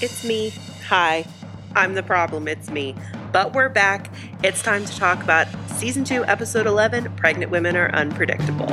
It's me. Hi. I'm the problem. It's me. But we're back. It's time to talk about season 2, episode 11 Pregnant Women Are Unpredictable.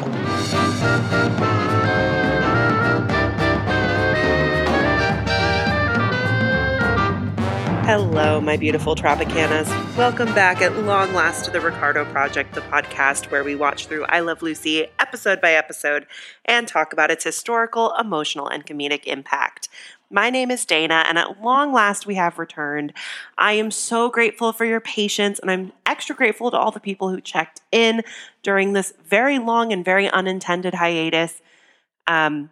Hello, my beautiful Tropicanas. Welcome back at long last to the Ricardo Project, the podcast where we watch through I Love Lucy episode by episode and talk about its historical, emotional, and comedic impact. My name is Dana, and at long last we have returned. I am so grateful for your patience, and I'm extra grateful to all the people who checked in during this very long and very unintended hiatus. Um,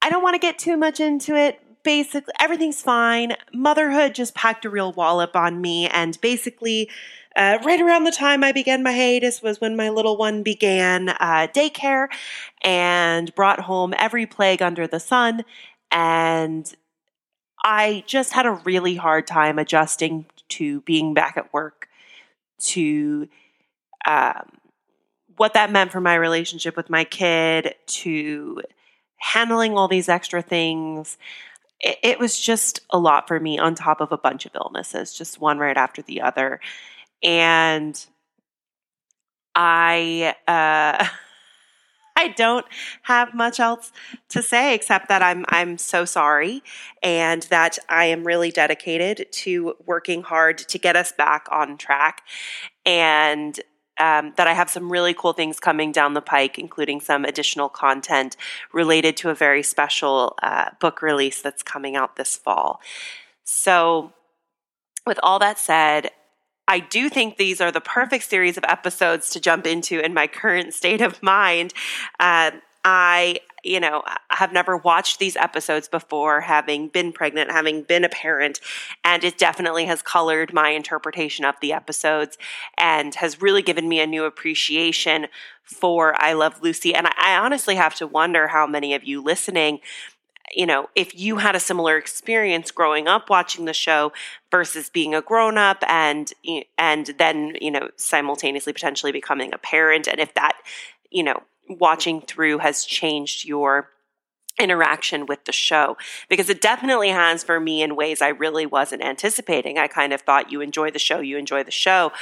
I don't want to get too much into it basically everything's fine. Motherhood just packed a real wallop on me, and basically, uh, right around the time I began my hiatus was when my little one began uh, daycare and brought home every plague under the sun, and I just had a really hard time adjusting to being back at work, to um, what that meant for my relationship with my kid, to handling all these extra things it, it was just a lot for me on top of a bunch of illnesses, just one right after the other. And I, uh, I don't have much else to say except that I'm I'm so sorry and that I am really dedicated to working hard to get us back on track and um, that I have some really cool things coming down the pike, including some additional content related to a very special uh, book release that's coming out this fall. So, with all that said, I do think these are the perfect series of episodes to jump into in my current state of mind. Uh, I you know, have never watched these episodes before, having been pregnant, having been a parent, and it definitely has colored my interpretation of the episodes and has really given me a new appreciation for I Love Lucy. And I, I honestly have to wonder how many of you listening you know, if you had a similar experience growing up watching the show versus being a grown up and and then, you know, simultaneously potentially becoming a parent and if that, you know, watching through has changed your interaction with the show because it definitely has for me in ways I really wasn't anticipating. I kind of thought you enjoy the show, you enjoy the show,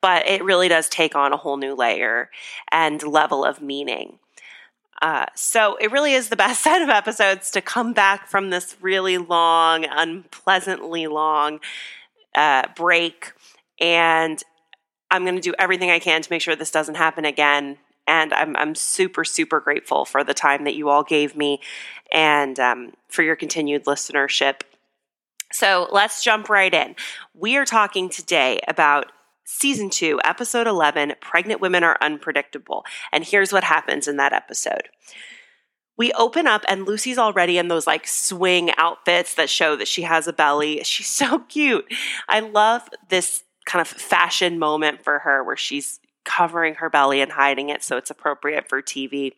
but it really does take on a whole new layer and level of meaning. Uh, so it really is the best set of episodes to come back from this really long, unpleasantly long uh, break. And I'm going to do everything I can to make sure this doesn't happen again and I'm, I'm super, super grateful for the time that you all gave me and um, for your continued listenership. So let's jump right in. We are talking today about season two, episode 11 Pregnant Women Are Unpredictable. And here's what happens in that episode. We open up and Lucy's already in those like swing outfits that show that she has a belly. She's so cute. I love this kind of fashion moment for her where she's covering her belly and hiding it so it's appropriate for TV.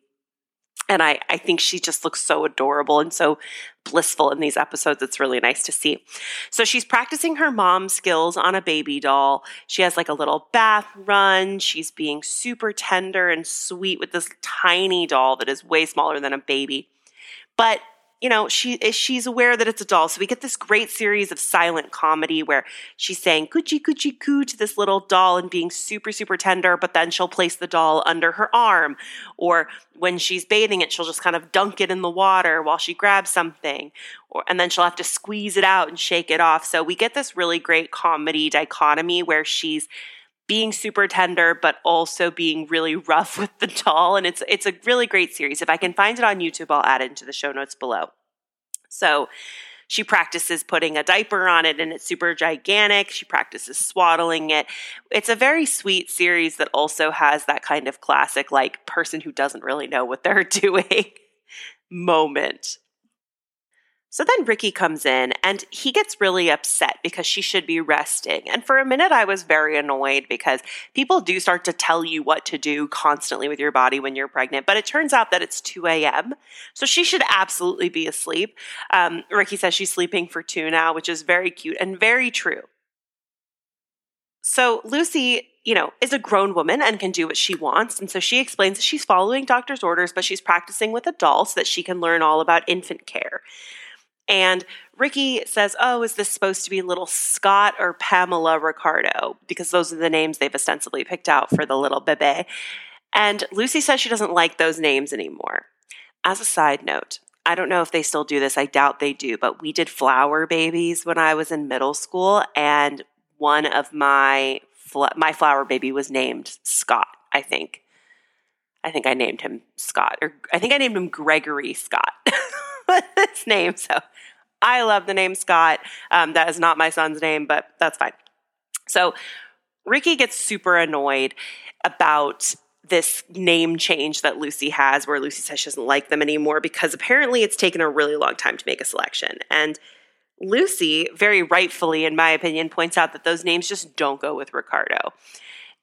And I, I think she just looks so adorable and so blissful in these episodes. It's really nice to see. So she's practicing her mom skills on a baby doll. She has like a little bath run. She's being super tender and sweet with this tiny doll that is way smaller than a baby. But you know, she eh, she's aware that it's a doll. So we get this great series of silent comedy where she's saying coochie coochie coo to this little doll and being super super tender, but then she'll place the doll under her arm, or when she's bathing it, she'll just kind of dunk it in the water while she grabs something, or and then she'll have to squeeze it out and shake it off. So we get this really great comedy dichotomy where she's being super tender but also being really rough with the doll. And it's it's a really great series. If i can find it on youtube i'll add it into the show notes below. So she practices putting a diaper on it and it's super gigantic. She practices swaddling it. It's a very sweet series that also has that kind of classic like person who doesn't really know what they're doing moment so then Ricky comes in and he gets really upset because she should be resting. And for a minute, I was very annoyed because people do start to tell you what to do constantly with your body when you're pregnant. But it turns out that it's 2 a.m. So she should absolutely be asleep. Um, Ricky says she's sleeping for two now, which is very cute and very true. So Lucy you know, is a grown woman and can do what she wants. And so she explains that she's following doctor's orders, but she's practicing with a doll so that she can learn all about infant care. And Ricky says, Oh, is this supposed to be little Scott or Pamela Ricardo? Because those are the names they've ostensibly picked out for the little bebe. And Lucy says she doesn't like those names anymore. As a side note, I don't know if they still do this. I doubt they do, but we did flower babies when I was in middle school, and one of my my flower baby was named Scott. I think. I think I named him Scott, or I think I named him Gregory Scott. his name. So I love the name Scott. Um, that is not my son's name, but that's fine. So Ricky gets super annoyed about this name change that Lucy has, where Lucy says she doesn't like them anymore because apparently it's taken a really long time to make a selection. And Lucy, very rightfully, in my opinion, points out that those names just don't go with Ricardo.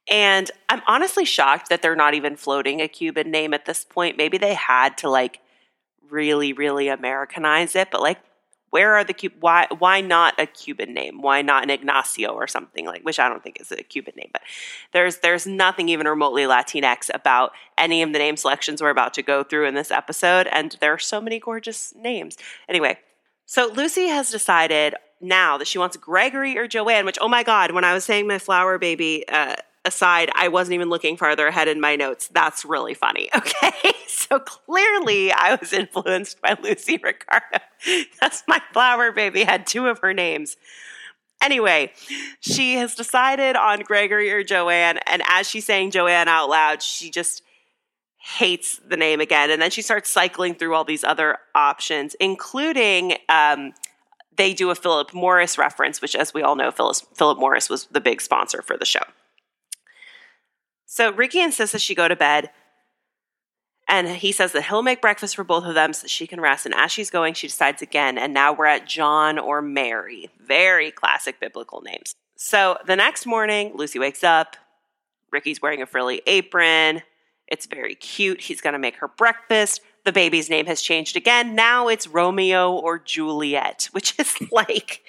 And I'm honestly shocked that they're not even floating a Cuban name at this point. Maybe they had to like really, really Americanize it, but like where are the Cuban? Why why not a Cuban name? Why not an Ignacio or something like? Which I don't think is a Cuban name, but there's there's nothing even remotely Latinx about any of the name selections we're about to go through in this episode, and there are so many gorgeous names. Anyway, so Lucy has decided now that she wants Gregory or Joanne. Which oh my god, when I was saying my flower baby. Uh, aside, I wasn't even looking farther ahead in my notes. That's really funny. Okay. So clearly I was influenced by Lucy Ricardo. That's my flower baby, had two of her names. Anyway, she has decided on Gregory or Joanne. And as she's saying Joanne out loud, she just hates the name again. And then she starts cycling through all these other options, including um, they do a Philip Morris reference, which, as we all know, Phyllis, Philip Morris was the big sponsor for the show. So Ricky insists that she go to bed. And he says that he'll make breakfast for both of them so she can rest. And as she's going, she decides again. And now we're at John or Mary. Very classic biblical names. So the next morning, Lucy wakes up. Ricky's wearing a frilly apron. It's very cute. He's going to make her breakfast. The baby's name has changed again. Now it's Romeo or Juliet, which is like,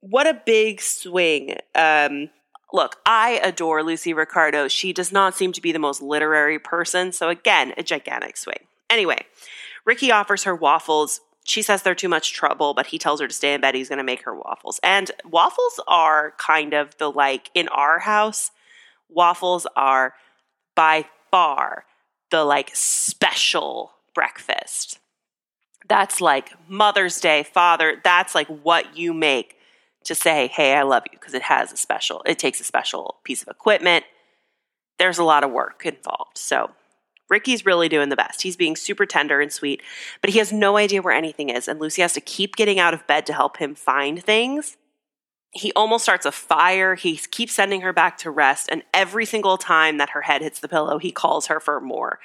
what a big swing. Um, look, I adore Lucy Ricardo. She does not seem to be the most literary person. So, again, a gigantic swing. Anyway, Ricky offers her waffles. She says they're too much trouble, but he tells her to stay in bed. He's going to make her waffles. And waffles are kind of the like in our house, waffles are by far the like special breakfast. That's like Mother's Day, Father, that's like what you make to say, hey, I love you, because it has a special, it takes a special piece of equipment. There's a lot of work involved. So Ricky's really doing the best. He's being super tender and sweet, but he has no idea where anything is. And Lucy has to keep getting out of bed to help him find things. He almost starts a fire. He keeps sending her back to rest. And every single time that her head hits the pillow, he calls her for more.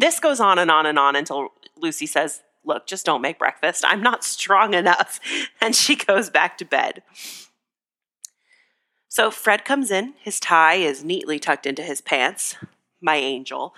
This goes on and on and on until Lucy says, look, just don't make breakfast. I'm not strong enough. And she goes back to bed. So Fred comes in. His tie is neatly tucked into his pants, my angel.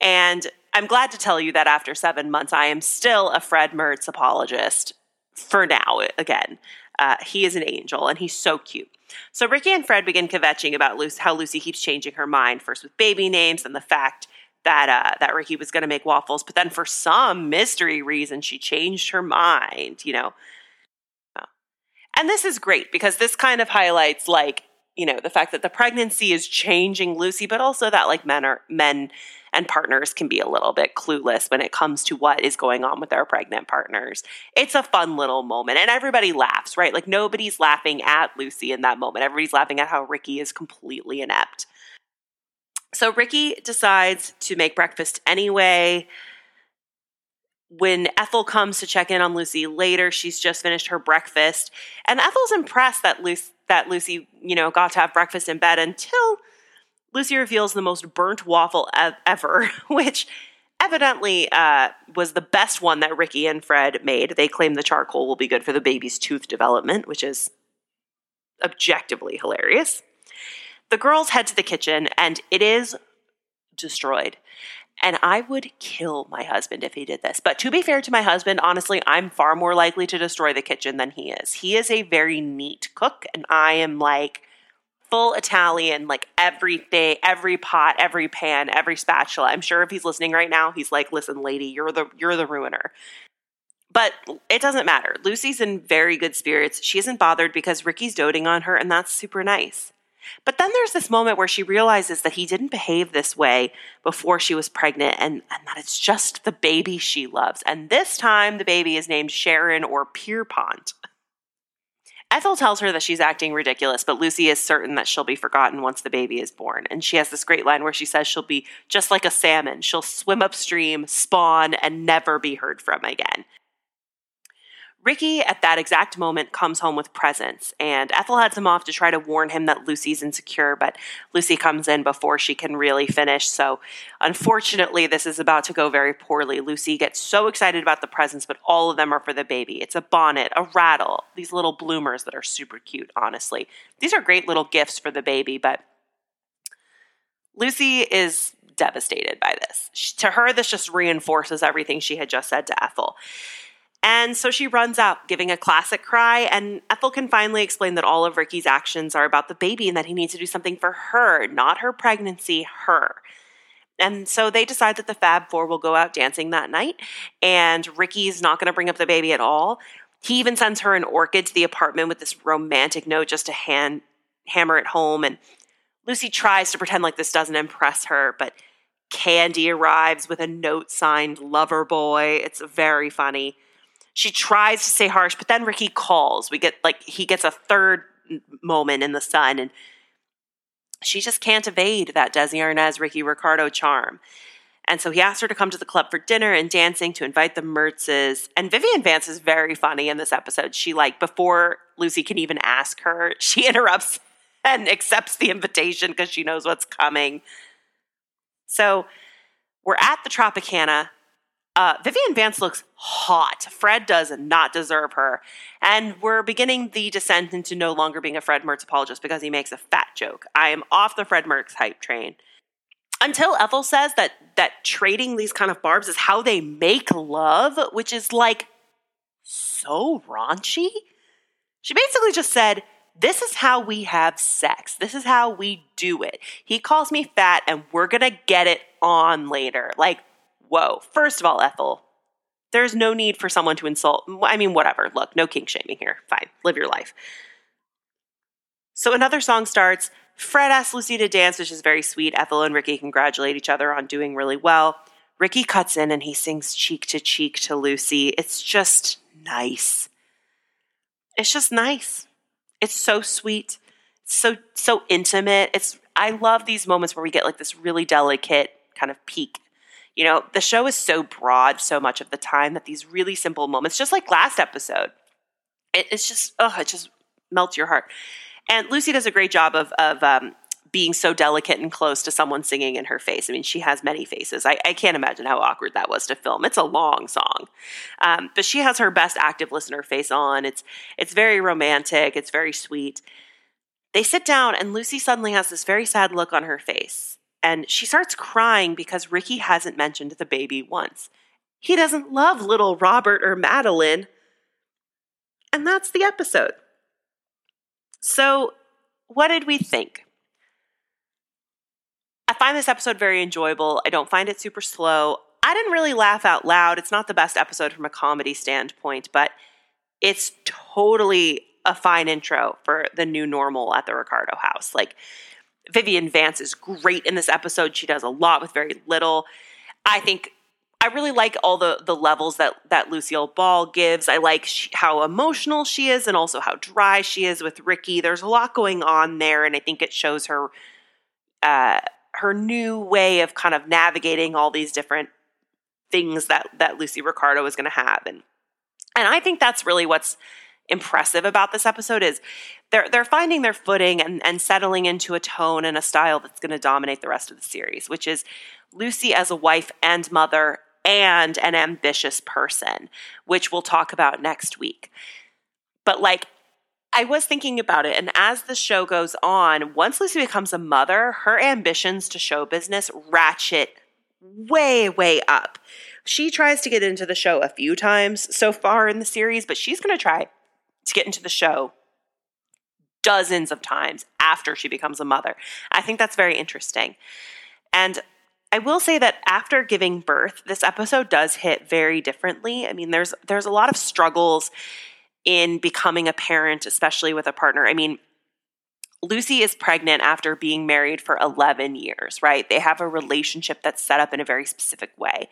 And I'm glad to tell you that after seven months, I am still a Fred Mertz apologist for now, again. Uh, he is an angel and he's so cute. So Ricky and Fred begin kvetching about Lucy, how Lucy keeps changing her mind, first with baby names and the fact that uh, that Ricky was going to make waffles, but then for some mystery reason she changed her mind. You know, oh. and this is great because this kind of highlights like you know the fact that the pregnancy is changing Lucy, but also that like men are men and partners can be a little bit clueless when it comes to what is going on with their pregnant partners. It's a fun little moment and everybody laughs, right? Like nobody's laughing at Lucy in that moment. Everybody's laughing at how Ricky is completely inept. So Ricky decides to make breakfast anyway. When Ethel comes to check in on Lucy later, she's just finished her breakfast, and Ethel's impressed that Lucy, that Lucy, you know, got to have breakfast in bed until Lucy reveals the most burnt waffle ever, which evidently uh, was the best one that Ricky and Fred made. They claim the charcoal will be good for the baby's tooth development, which is objectively hilarious. The girls head to the kitchen and it is destroyed. And I would kill my husband if he did this. But to be fair to my husband, honestly, I'm far more likely to destroy the kitchen than he is. He is a very neat cook, and I am like full Italian, like everything, every pot, every pan, every spatula. I'm sure if he's listening right now, he's like, "Listen, lady, you're the you're the ruiner." But it doesn't matter. Lucy's in very good spirits. She isn't bothered because Ricky's doting on her, and that's super nice. But then there's this moment where she realizes that he didn't behave this way before she was pregnant and, and that it's just the baby she loves. And this time the baby is named Sharon or Pierpont. Ethel tells her that she's acting ridiculous, but Lucy is certain that she'll be forgotten once the baby is born. And she has this great line where she says she'll be just like a salmon. She'll swim upstream, spawn, and never be heard from again. Ricky, at that exact moment, comes home with presents, and Ethel heads him off to try to warn him that Lucy's insecure, but Lucy comes in before she can really finish. So, unfortunately, this is about to go very poorly. Lucy gets so excited about the presents, but all of them are for the baby. It's a bonnet, a rattle, these little bloomers that are super cute, honestly. These are great little gifts for the baby, but Lucy is devastated by this. She, to her, this just reinforces everything she had just said to Ethel. And so she runs out, giving a classic cry, and Ethel can finally explain that all of Ricky's actions are about the baby and that he needs to do something for her, not her pregnancy, her. And so they decide that the Fab Four will go out dancing that night, and Ricky's not going to bring up the baby at all. He even sends her an orchid to the apartment with this romantic note just to hand, hammer it home. And Lucy tries to pretend like this doesn't impress her, but Candy arrives with a note signed Lover Boy. It's very funny. She tries to stay harsh, but then Ricky calls. We get like he gets a third moment in the sun, and she just can't evade that Desi Arnaz, Ricky Ricardo charm. And so he asks her to come to the club for dinner and dancing to invite the Mertzes. And Vivian Vance is very funny in this episode. She like before Lucy can even ask her, she interrupts and accepts the invitation because she knows what's coming. So we're at the Tropicana. Uh, Vivian Vance looks hot. Fred does not deserve her. And we're beginning the descent into no longer being a Fred Mertz apologist because he makes a fat joke. I am off the Fred Mertz hype train. Until Ethel says that that trading these kind of barbs is how they make love, which is like so raunchy. She basically just said, This is how we have sex. This is how we do it. He calls me fat, and we're gonna get it on later. Like, whoa. First of all, Ethel, there's no need for someone to insult. I mean, whatever. Look, no kink shaming here. Fine, live your life. So another song starts. Fred asks Lucy to dance, which is very sweet. Ethel and Ricky congratulate each other on doing really well. Ricky cuts in and he sings cheek to cheek to Lucy. It's just nice. It's just nice. It's so sweet. It's so so intimate. It's I love these moments where we get like this really delicate kind of peek you know, the show is so broad so much of the time that these really simple moments, just like last episode, it, it's just, oh, it just melts your heart. And Lucy does a great job of, of um, being so delicate and close to someone singing in her face. I mean, she has many faces. I, I can't imagine how awkward that was to film. It's a long song, um, but she has her best active listener face on. It's it's very romantic. It's very sweet. They sit down, and Lucy suddenly has this very sad look on her face and she starts crying because Ricky hasn't mentioned the baby once. He doesn't love little Robert or Madeline. And that's the episode. So, what did we think? I find this episode very enjoyable. I don't find it super slow. I didn't really laugh out loud. It's not the best episode from a comedy standpoint, but it's totally a fine intro for the new normal at the Ricardo house. Like, Vivian Vance is great in this episode. She does a lot with very little. I think I really like all the the levels that that Lucille Ball gives. I like she, how emotional she is, and also how dry she is with Ricky. There's a lot going on there, and I think it shows her uh, her new way of kind of navigating all these different things that that Lucy Ricardo is going to have, and and I think that's really what's impressive about this episode is they're they're finding their footing and, and settling into a tone and a style that's going to dominate the rest of the series, which is Lucy as a wife and mother and an ambitious person, which we'll talk about next week. But like I was thinking about it, and as the show goes on, once Lucy becomes a mother, her ambitions to show business ratchet way, way up. She tries to get into the show a few times so far in the series, but she's going to try to get into the show dozens of times after she becomes a mother. I think that's very interesting. And I will say that after giving birth, this episode does hit very differently. I mean, there's there's a lot of struggles in becoming a parent, especially with a partner. I mean, Lucy is pregnant after being married for 11 years, right? They have a relationship that's set up in a very specific way.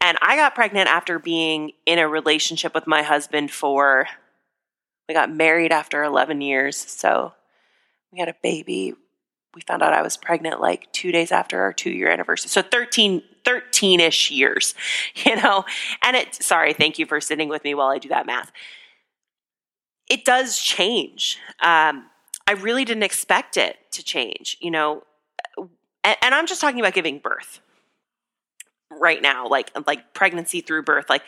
And I got pregnant after being in a relationship with my husband for, we got married after 11 years. So we had a baby. We found out I was pregnant like two days after our two year anniversary. So 13, 13 ish years, you know? And it, sorry, thank you for sitting with me while I do that math. It does change. Um, I really didn't expect it to change, you know. And, and I'm just talking about giving birth right now, like like pregnancy through birth. Like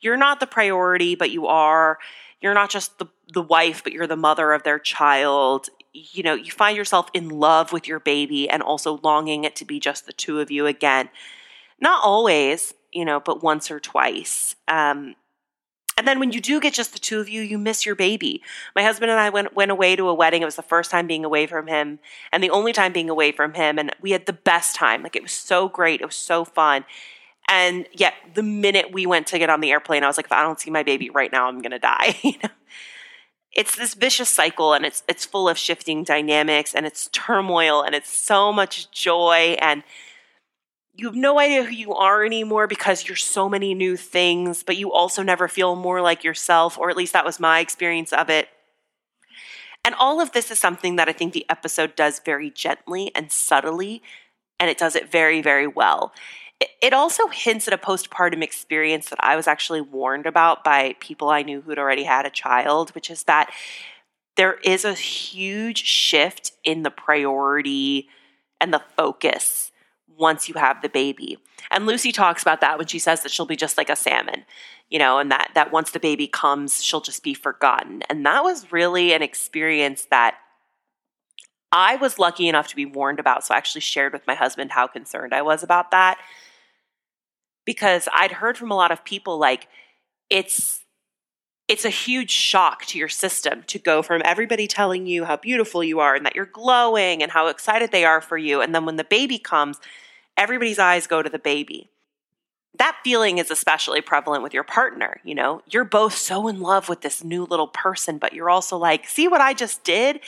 you're not the priority, but you are. You're not just the the wife, but you're the mother of their child. You know, you find yourself in love with your baby and also longing it to be just the two of you again. Not always, you know, but once or twice. Um, and then when you do get just the two of you, you miss your baby. My husband and I went went away to a wedding. It was the first time being away from him and the only time being away from him and we had the best time. Like it was so great. It was so fun. And yet the minute we went to get on the airplane, I was like if I don't see my baby right now, I'm going to die, you know. It's this vicious cycle and it's it's full of shifting dynamics and it's turmoil and it's so much joy and you have no idea who you are anymore because you're so many new things, but you also never feel more like yourself, or at least that was my experience of it. And all of this is something that I think the episode does very gently and subtly, and it does it very, very well. It also hints at a postpartum experience that I was actually warned about by people I knew who'd already had a child, which is that there is a huge shift in the priority and the focus once you have the baby. And Lucy talks about that when she says that she'll be just like a salmon, you know, and that that once the baby comes, she'll just be forgotten. And that was really an experience that I was lucky enough to be warned about. So I actually shared with my husband how concerned I was about that. Because I'd heard from a lot of people like it's it's a huge shock to your system to go from everybody telling you how beautiful you are and that you're glowing and how excited they are for you and then when the baby comes everybody's eyes go to the baby. That feeling is especially prevalent with your partner. You know, you're both so in love with this new little person, but you're also like, see what I just did?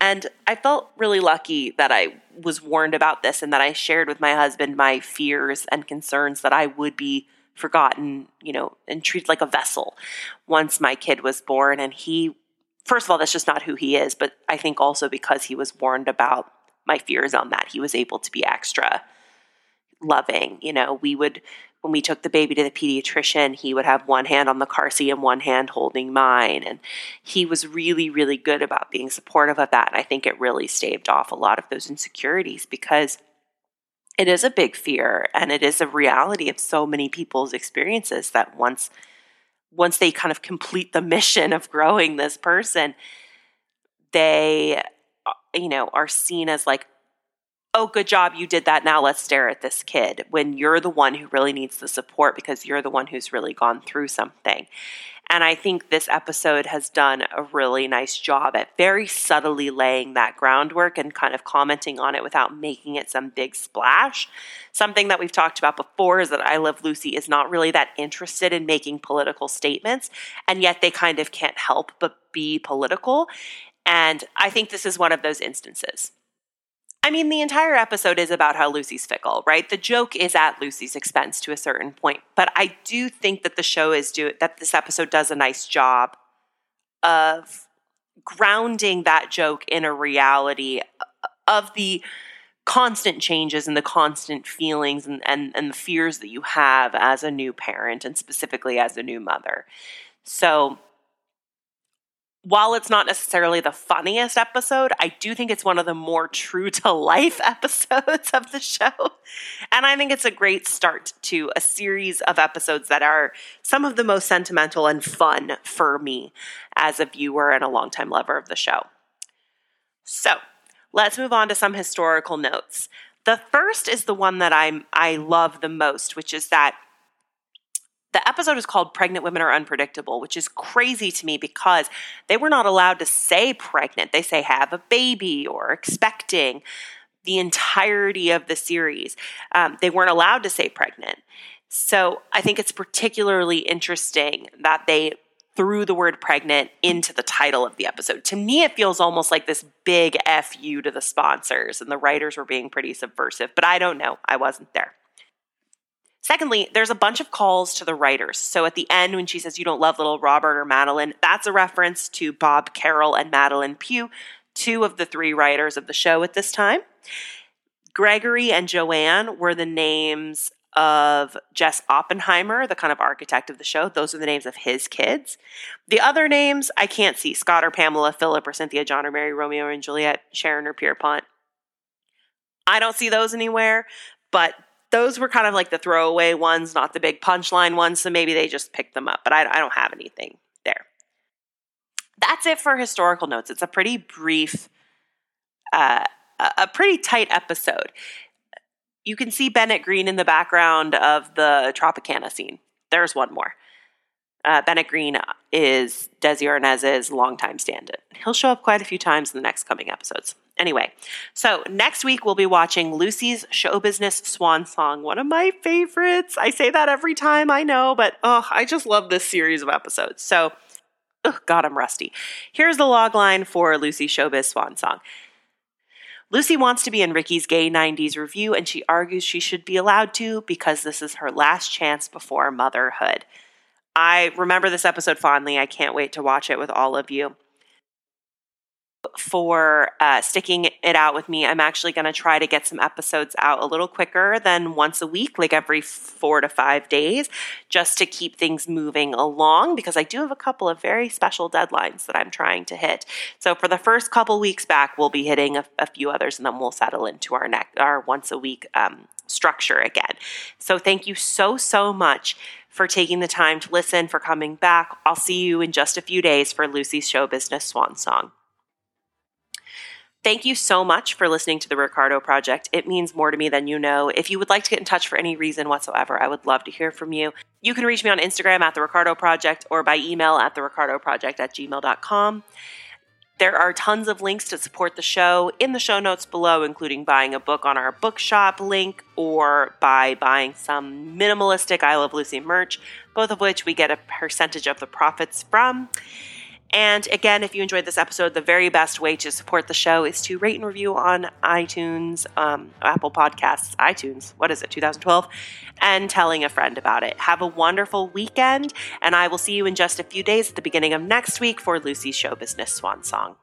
And I felt really lucky that I was warned about this and that I shared with my husband my fears and concerns that I would be forgotten, you know, and treated like a vessel once my kid was born. And he, first of all, that's just not who he is. But I think also because he was warned about my fears on that, he was able to be extra loving. You know, we would, when we took the baby to the pediatrician, he would have one hand on the car seat and one hand holding mine. And he was really, really good about being supportive of that. And I think it really staved off a lot of those insecurities because it is a big fear and it is a reality of so many people's experiences that once once they kind of complete the mission of growing this person they uh, you know are seen as like oh, good job, you did that. Now let's stare at this kid when you're the one who really needs the support because you're the one who's really gone through something. And I think this episode has done a really nice job at very subtly laying that groundwork and kind of commenting on it without making it some big splash. Something that we've talked about before is that I Love Lucy is not really that interested in making political statements, and yet they kind of can't help but be political. And I think this is one of those instances. I mean, the entire episode is about how Lucy's fickle, right? The joke is at Lucy's expense to a certain point, but I do think that the show is do that this episode does a nice job of grounding that joke in a reality of the constant changes and the constant feelings and, and, and the fears that you have as a new parent and specifically as a new mother. So while it's not necessarily the funniest episode, I do think it's one of the more true to life episodes of the show. And I think it's a great start to a series of episodes that are some of the most sentimental and fun for me as a viewer and a longtime lover of the show. So, let's move on to some historical notes. The first is the one that I'm I love the most, which is that the episode is called Pregnant Women Are Unpredictable, which is crazy to me because they were not allowed to say pregnant. They say have a baby or expecting. the entirety of the series. Um, they weren't allowed to say pregnant. So I think it's particularly interesting that they threw the word pregnant into the title of the episode. To me, it feels almost like this big FU to the sponsors, and the writers were being pretty subversive, but I don't know. I wasn't there. Secondly, there's a bunch of calls to the writers. So at the end, when she says, You don't love little Robert or Madeline, that's a reference to Bob Carroll and Madelyn Pugh, two of the three writers of the show at this time. Gregory and Joanne were the names of Jess Oppenheimer, the kind of architect of the show. Those are the names of his kids. The other names I can't see Scott or Pamela, Philip or Cynthia, John or Mary, Romeo and Juliet, Sharon or Pierpont. I don't see those anywhere, but those were kind of like the throwaway ones, not the big punchline ones. So maybe they just picked them up, but I, I don't have anything there. That's it for historical notes. It's a pretty brief, uh, a pretty tight episode you can see Bennett Green in the background of the Tropicana scene. There's one more. Uh, Bennett Green is Desi Arnaz's longtime stand in. He'll show up quite a few times in the next coming episodes. Anyway, so next week we'll be watching Lucy's show business swan song, one of my favorites. I say that every time, I know, but oh, I just love this series of episodes. So, oh, God, I'm rusty. Here's the log line for Lucy's showbiz swan song. Lucy wants to be in Ricky's Gay 90s revue, and she argues she should be allowed to because this is her last chance before motherhood. I remember this episode fondly. I can't wait to watch it with all of you for uh, sticking it out with me. I'm actually going to try to get some episodes out a little quicker than once a week, like every four to five days, just to keep things moving along because I do have a couple of very special deadlines that I'm trying to hit. So for the first couple weeks back, we'll be hitting a, a few others and then we'll settle into our next, our once a week um, structure again. So thank you so, so much for taking the time to listen, for coming back. I'll see you in just a few days for Lucy's Show Business Swan Song. Thank you so much for listening to the Ricardo Project. It means more to me than you know. If you would like to get in touch for any reason whatsoever, I would love to hear from you. You can reach me on Instagram at the Ricardo Project or by email at the Ricardo Project at gmail.com. There are tons of links to support the show in the show notes below, including buying a book on our bookshop link or by buying some minimalistic I Love Lucy merch, both of which we get a percentage of the profits from. And again, if you enjoyed this episode, the very best way to support the show is to rate and review on iTunes, um, Apple Podcasts, iTunes, what is it, 2012, and telling a friend about it. Have a wonderful weekend, and I will see you in just a few days at the beginning of next week for Lucy's Show Business Swan Song.